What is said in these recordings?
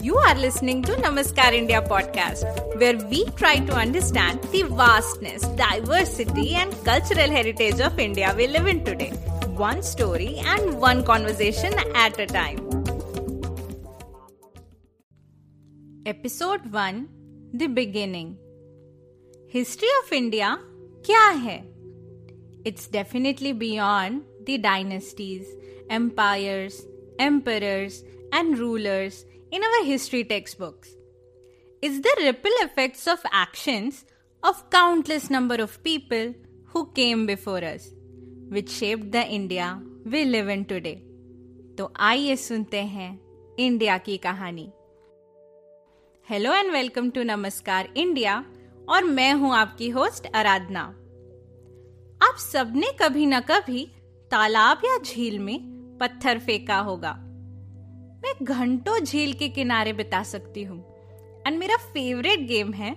You are listening to Namaskar India podcast, where we try to understand the vastness, diversity, and cultural heritage of India we live in today, one story and one conversation at a time. Episode 1 The Beginning History of India Kya hai? It's definitely beyond the dynasties, empires, emperors, and rulers in our history textbooks is the ripple effects of actions of countless number of people who came before us which shaped the India we live in today. तो आइए सुनते हैं India की कहानी hello and welcome to Namaskar India और मैं हूँ आपकी होस्ट आराधना आप सबने कभी न कभी तालाब या झील में पत्थर फेंका होगा मैं घंटों झील के किनारे बिता सकती हूँ। एंड मेरा फेवरेट गेम है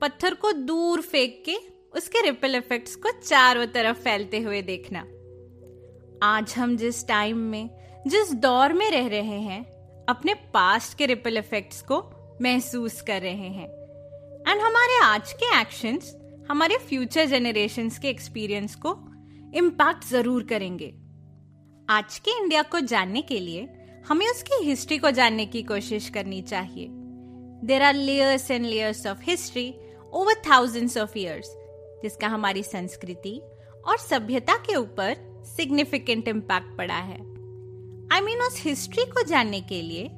पत्थर को दूर फेंक के उसके रिपल इफेक्ट्स को चारों तरफ़ फैलते हुए देखना। आज हम जिस टाइम में, जिस दौर में रह रहे हैं, अपने पास्ट के रिपल इफेक्ट्स को महसूस कर रहे हैं। एंड हमारे आज के एक्शंस हमारे फ्यूचर जेनरेशन के एक्सपीरियंस को इम्पैक्ट ज़रूर करेंगे। आज के इंडिया को जानने के लिए हमें उसकी हिस्ट्री को जानने की कोशिश करनी चाहिए। There are layers and layers of history over thousands of years जिसका हमारी संस्कृति और सभ्यता के ऊपर सिग्निफिकेंट इम्पैक्ट पड़ा है। आई I मीन mean, उस हिस्ट्री को जानने के लिए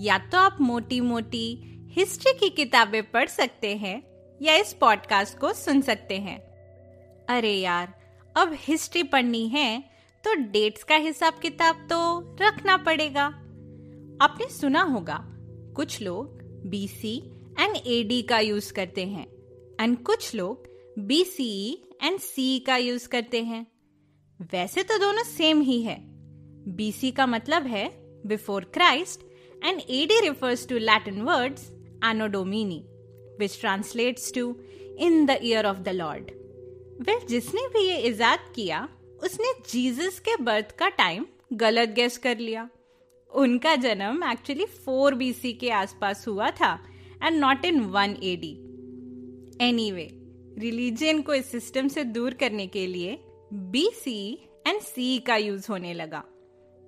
या तो आप मोटी मोटी हिस्ट्री की किताबें पढ़ सकते हैं या इस पॉडकास्ट को सुन सकते हैं। अरे यार अब हिस्ट्री पढ़नी है तो डेट्स का हिसाब किताब तो रखना पड़ेगा। आपने सुना होगा, कुछ लोग बीसी एंड एडी का यूज़ करते हैं एंड कुछ लोग बीसीई एंड सीई का यूज़ करते हैं। वैसे तो दोनों सेम ही है। बीसी का मतलब है before Christ and AD refers to Latin words anno domini which translates to in the year of the Lord well जिसने भी ये इजाद किया, उसने जीसस के बर्थ का टाइम गलत गेस कर लिया। उनका जन्म एक्चुअली फोर बीसी के आसपास हुआ था and not in one AD anyway religion को इस सिस्टम से दूर करने के लिए बीसी एंड सी का यूज़ होने लगा.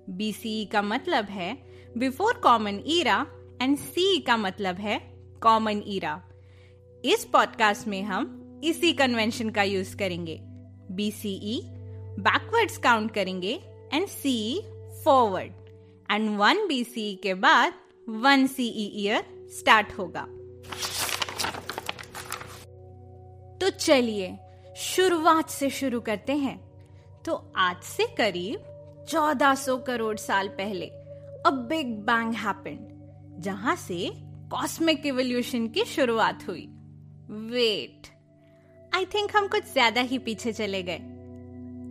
बी बीसी का मतलब है before common era and C का मतलब है कॉमन ईरा इस पॉडकास्ट में हम इसी कन्वेंशन का यूज़ करेंगे. बी बीसीई बैकवर्ड्स काउंट करेंगे and C forward and one B C के बाद वन सीई ईयर स्टार्ट होगा। तो चलिए, शुरुआत से शुरू करते हैं। तो आज से करीब 1400 करोड़ साल पहले अ बिग बैंग हैपेंड जहाँ से कॉस्मिक इवोल्यूशन की शुरुआत हुई। वेट आई थिंक हम कुछ ज़्यादा ही पीछे चले गए।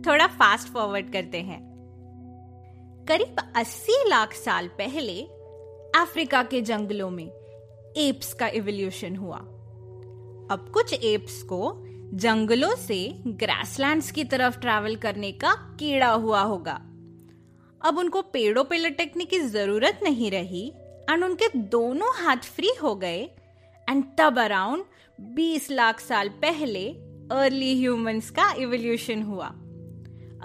थोड़ा फास्ट फॉरवर्ड करते हैं। करीब 80 लाख साल पहले अफ्रीका के जंगलों में एप्स का इवोल्यूशन हुआ। अब कुछ एप्स को जंगलों से ग्रासलैंड्स की तरफ़ ट्रैवल करने का कीड़ा हुआ होगा। अब उनको पेड़ों पे लटकने की ज़रूरत नहीं रही एंड उनके दोनों हाथ फ्री हो गए एंड तब अराउंड 20 लाख साल पहले अर्ली ह्यूमंस का इवोल्यूशन हुआ।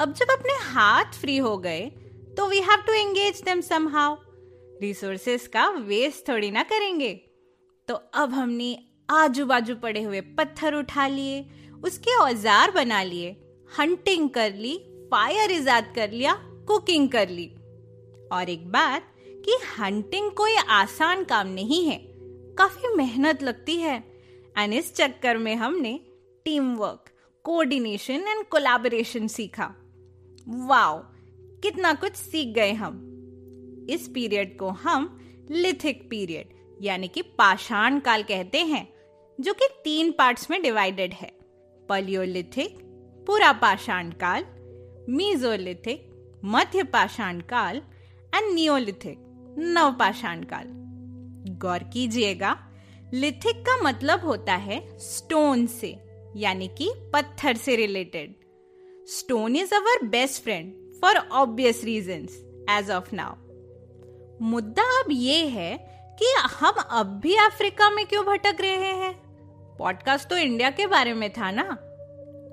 अब जब अपने हाथ फ्री हो गए तो we have to engage them somehow resources का वेस्ट थोड़ी ना करेंगे। तो अब हमने आजू बाजू पड़े हुए पत्थर उठा लिए, उसके औज़ार बना लिए हंटिंग कर ली फायर इजाद कर लिया कुकिंग कर ली। और एक बात कि हंटिंग कोई आसान काम नहीं है, काफ़ी मेहनत लगती है। एंड इस चक्कर में हमने team work coordination and collaboration सीखा। वाओ कितना कुछ सीख गए हम। इस पीरियड को हम लिथिक पीरियड, यानी कि पाषाण काल कहते हैं, जो कि तीन पार्ट्स में डिवाइडेड है। पलियोलिथिक, पूरा पाषाण काल, मीजोलिथिक, मध्य पाषाण काल एंड नियोलिथिक नव पाषाण काल। गौर कीजिएगा, लिथिक का मतलब होता है स्टोन से, यानी कि पत्थर से related stone is our best friend for obvious reason as of now मुद्दा अब ये है कि हम अब भी अफ्रीका में क्यों भटक रहे हैं? पॉडकास्ट तो इंडिया के बारे में था ना?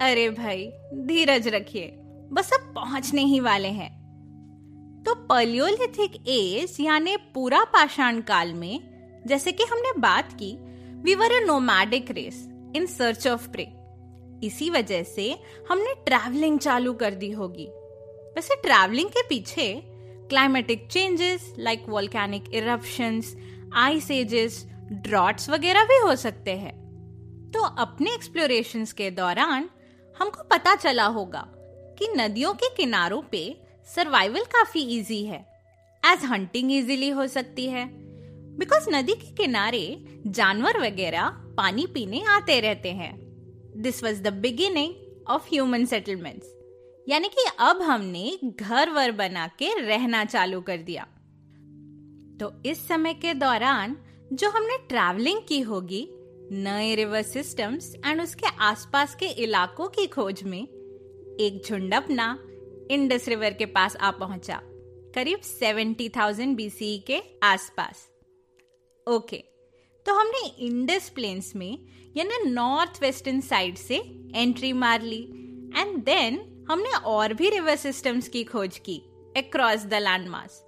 अरे भाई, धीरज रखिए, बस अब पहुँचने ही वाले हैं। तो पलियोलिथिक एज यानी पूरा पाषाण काल में, जैसे कि हमने बात की we were a nomadic race in search of prey इसी वजह से हमने ट्रैवलिंग चालू कर दी होगी। वैसे ट्रैवलिंग के पीछे climatic changes like volcanic eruptions ice ages droughts वगैरह भी हो सकते हैं। तो अपने एक्सप्लोरेशंस के दौरान हमको पता चला होगा कि नदियों के किनारों पे सर्वाइवल काफ़ी इजी है एज हंटिंग इजीली हो सकती है। बिकॉज़ नदी के किनारे जानवर वगैरह पानी पीने आते रहते हैं। This was the beginning of human settlements यानी कि अब हमने घर वर बना के रहना चालू कर दिया। तो इस समय के दौरान जो हमने ट्रैवलिंग की होगी, नए रिवर सिस्टम्स एंड उसके आसपास के इलाकों की खोज में, एक झुंड अपना इंडस रिवर के पास आ पहुँचा, करीब सेवेंटी थाउज़ेंड बीसी के आसपास। ओके तो हमने इंडस प्लेन्स में, यानी नॉर्थ वेस्टर्न साइड से एंट्री मार ली एंड देन हमने और भी रिवर सिस्टम्स की खोज की across the land mass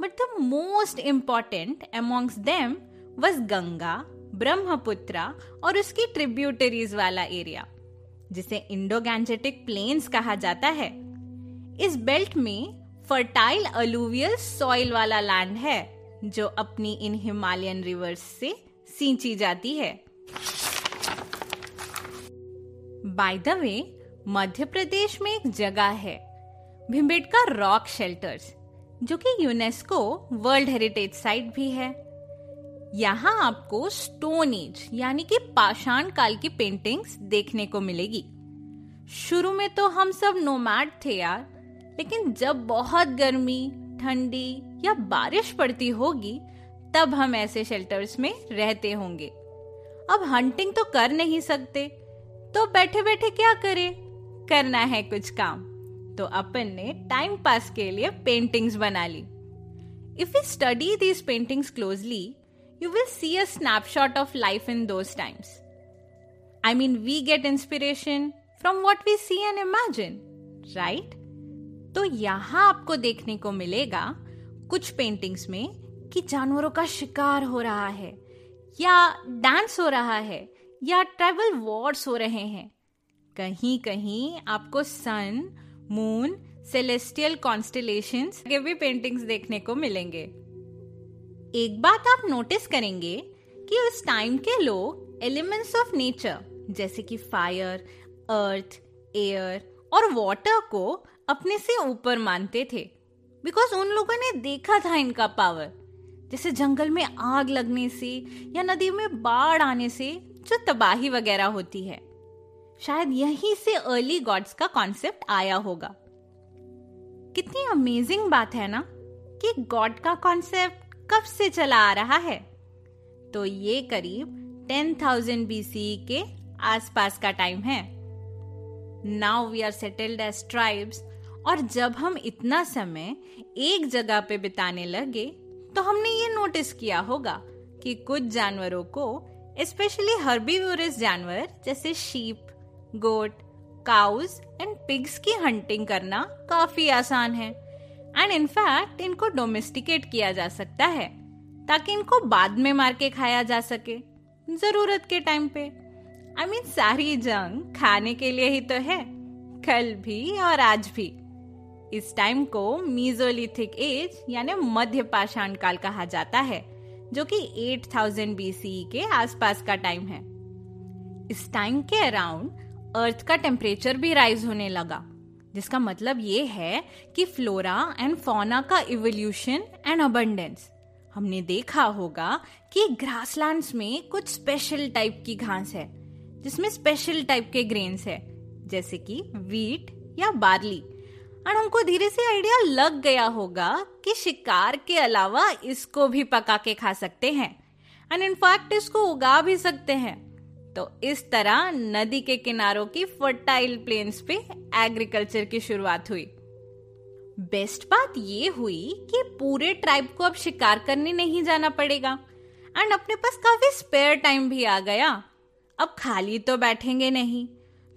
but the most important amongst them was Ganga Brahmaputra और उसकी ट्रिब्यूटरीज वाला एरिया जिसे इंडो गैंजेटिक प्लेन्स कहा जाता है. इस बेल्ट में फर्टाइल अलूवियल सॉइल वाला लैंड है, जो अपनी इन हिमालयन रिवर्स से सींची जाती है. By the way Madhya Pradesh में एक जगह है भिम्बेटका रॉक शेल्टर्स जो कि यूनेस्को वर्ल्ड हेरिटेज साइट भी है। यहाँ आपको स्टोन एज यानी कि पाषाण काल की पेंटिंग्स देखने को मिलेगी। शुरू में तो हम सब नोमैड थे यार, लेकिन जब बहुत गर्मी, ठंडी या बारिश पड़ती होगी, तब हम ऐसे शेल्टर्स में रहते होंगे। अब हंटिंग तो कर नहीं सकते तो बैठे बैठे क्या करें? करना है कुछ काम तो अपन ने टाइम पास के लिए पेंटिंग्स बना ली if you study these paintings closely you will see a snapshot of life in those times. I mean, we get inspiration from what we see and imagine, right? तो यहाँ आपको देखने को मिलेगा कुछ पेंटिंग्स में कि जानवरों का शिकार हो रहा है या डांस हो रहा है या ट्राइबल वॉर्स हो रहे हैं कहीं कहीं आपको सन मून सेलेस्टियल कॉन्स्टिलेशंस के भी पेंटिंग्स देखने को मिलेंगे। एक बात आप नोटिस करेंगे कि उस टाइम के लोग एलिमेंट्स ऑफ़ नेचर जैसे कि फायर अर्थ एयर और वाटर को अपने से ऊपर मानते थे। बिकॉज़ उन लोगों ने देखा था इनका पावर जैसे जंगल में आग लगने से या नदी में बाढ़ आने से जो तबाही वगैरह होती है। शायद यहीं से अर्ली गॉड्स का कॉन्सेप्ट आया होगा। कितनी अमेजिंग बात है ना कि गॉड का कॉन्सेप्ट कब से चला आ रहा है। तो ये करीब 10,000 BCE के आसपास का टाइम है। Now we are settled as tribes और जब हम इतना समय एक जगह पे बिताने लगे तो हमने ये नोटिस किया होगा कि कुछ जानवरों को स्पेशली हर्बीवोरस जानवर जैसे sheep goat cows and pigs की हंटिंग करना काफ़ी आसान है। एंड इनफैक्ट इनको डोमेस्टिकेट किया जा सकता है ताकि इनको बाद में मार के खाया जा सके ज़रूरत के टाइम पे। आई I मीन mean, सारी जंग खाने के लिए ही तो है कल भी और आज भी। इस टाइम को मीजोलिथिक एज यानी मध्य पाषाण काल कहा जाता है जो कि 8000 बीसी के आसपास का टाइम है। इस टाइम के अराउंड अर्थ का टेम्परेचर भी राइज होने लगा। जिसका मतलब ये है कि फ्लोरा एंड फोना का इवोल्यूशन एंड अबंडेंस हमने देखा होगा कि ग्रासलैंड्स में कुछ स्पेशल टाइप की घास है, जिसमें स्पेशल टाइप के ग्रेन्स है, जैसे कि वीट या बार्ली और हमको धीरे से आइडिया लग गया होगा कि शिकार के अलावा इसको भी पका के खा सकते हैं। एंड इनफैक्ट इसको उगा भी सकते हैं। तो इस तरह नदी के किनारों की फर्टाइल प्लेन्स पे एग्रीकल्चर की शुरुआत हुई। बेस्ट बात ये हुई कि पूरे ट्राइब को अब शिकार करने नहीं जाना पड़ेगा। एंड अपने पास काफ़ी स्पेयर टाइम भी आ गया। अब खाली तो बैठेंगे नहीं।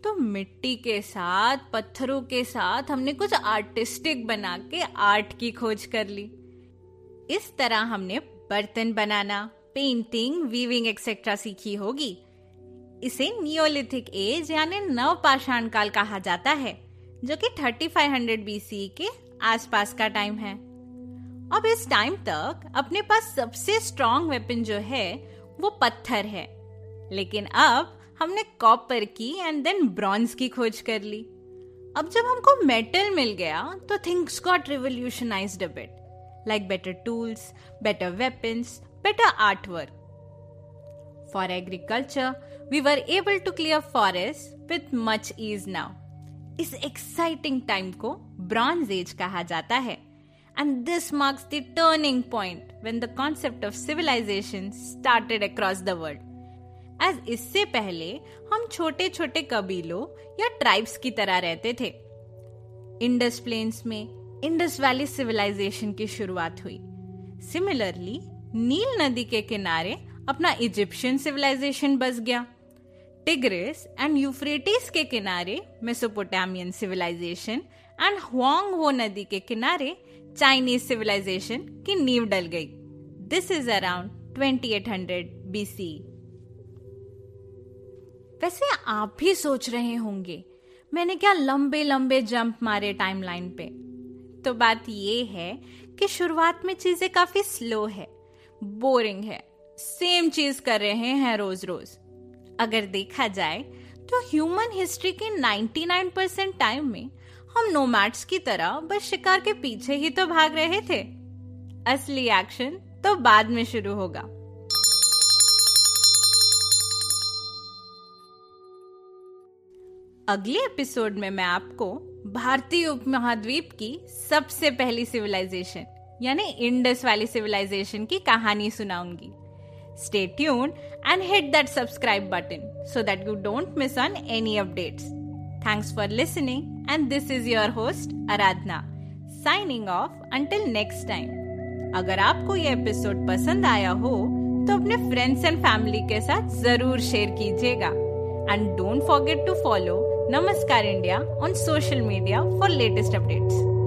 तो मिट्टी के साथ, पत्थरों के साथ हमने कुछ आर्टिस्टिक बना के आर्ट की खोज कर ली। इस तरह हमने बर्तन बनाना पेंटिंग वीविंग एक्सेट्रा सीखी होगी। इसे नियोलिथिक एज यानी नव पाषाण काल कहा जाता है, जो कि 3500 बीसी के आसपास का टाइम है। अब इस टाइम तक अपने पास सबसे स्ट्रॉन्ग वेपन जो है, वो पत्थर है। लेकिन अब हमने कॉपर की एंड देन ब्रॉन्ज की खोज कर ली। अब जब हमको मेटल मिल गया तो things got revolutionised a bit like better tools better weapons better art work for agriculture we were able to clear forest with much ease इस एक्साइटिंग टाइम को ब्रॉन्ज एज कहा जाता है। And this marks the turning point when the concept of civilisation started across the world as इससे पहले, हम छोटे छोटे कबीलों या ट्राइब्स की तरह रहते थे। इंडस प्लेन्स में इंडस वैली सिविलाइजेशन की शुरुआत हुई। सिमिलरली नील नदी के किनारे अपना इजिप्शियन सिविलाइजेशन बस गया। टिग्रिस एंड यूफ्रेटिस के किनारे मेसोपोटामियन सिविलाइजेशन एंड हुआंग हो नदी के किनारे चाइनीज़ सिविलाइजेशन की नींव डल गई। दिस इज़ अराउंड 2800 बीसी वैसे आप भी सोच रहे होंगे, मैंने क्या लंबे लंबे जंप मारे टाइमलाइन पे? तो बात ये है कि शुरुआत में चीज़ें काफ़ी स्लो है बोरिंग है। सेम चीज़ कर रहे हैं रोज रोज। अगर देखा जाए तो ह्यूमन हिस्ट्री के 99 परसेंट टाइम में हम नोमैट्स की तरह बस शिकार के पीछे ही तो भाग रहे थे। असली एक्शन तो बाद में शुरू होगा। अगले एपिसोड में मैं आपको भारतीय उपमहाद्वीप की सबसे पहली सिविलाइजेशन यानी इंडस वैली सिविलाइजेशन की कहानी सुनाऊँगी। Stay tuned and hit that subscribe button so that you don't miss on any updates. Thanks for listening and this is your host Aradhna signing off until next time. अगर आपको ये episode पसंद आया हो तो अपने फ्रेंड्स एंड फैमिली के साथ ज़रूर शेयर कीजिएगा and don't forget to follow Namaskar India on social media for latest updates